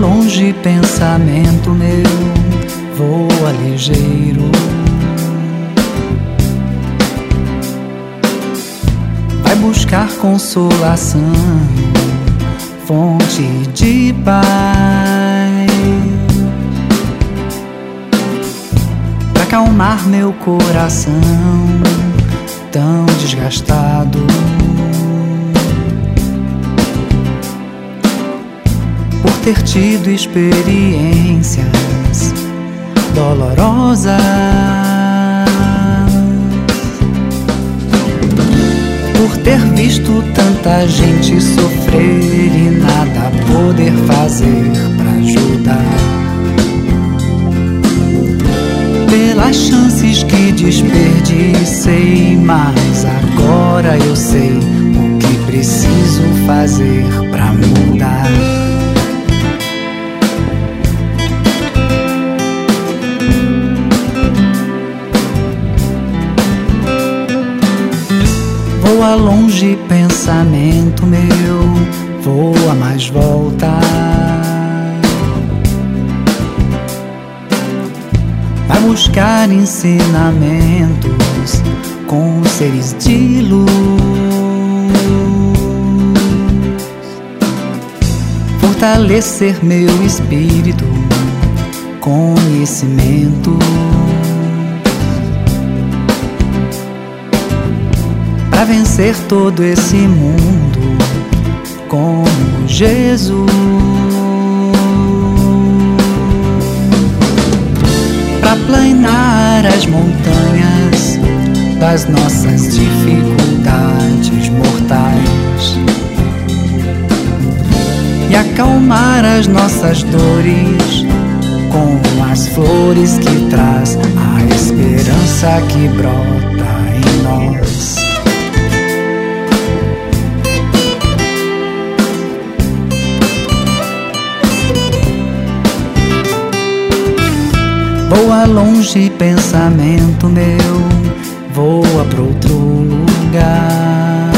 Longe, pensamento meu, voa ligeiro. Vai buscar consolação, fonte de paz. Pra acalmar meu coração tão desgastado. Ter tido experiências dolorosas, por ter visto tanta gente sofrer e nada poder fazer para ajudar. Pelas chances que desperdicei, mas agora eu sei o que preciso fazer para mudar. Voa longe, pensamento meu, voa mais volta. Vai buscar ensinamentos com seres de luz. Fortalecer meu espírito, conhecimento. Vencer todo esse mundo como Jesus. Para planar as montanhas das nossas dificuldades mortais e acalmar as nossas dores com as flores que traz a esperança que brota em nós. Voa longe, pensamento meu, voa para outro lugar.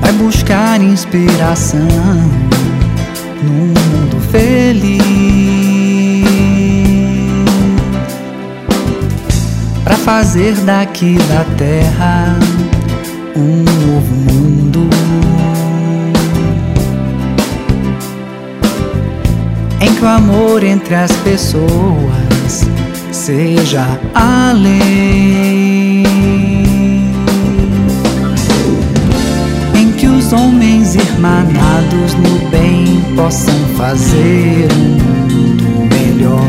Vai buscar inspiração num mundo feliz. Para fazer daqui da terra amor entre as pessoas seja a lei, em que os homens irmanados no bem possam fazer um mundo melhor.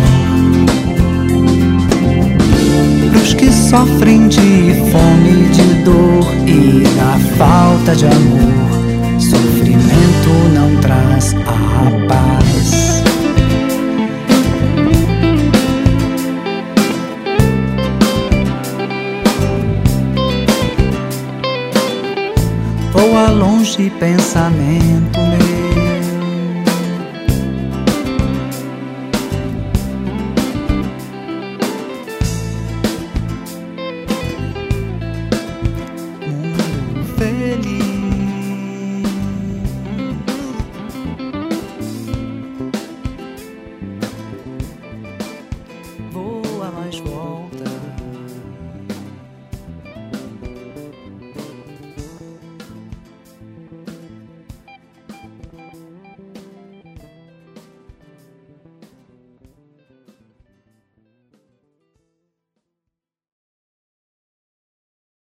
Pros que sofrem de fome, de dor e da falta de amor, sofrimento não traz a paz. Voa longe pensamento meu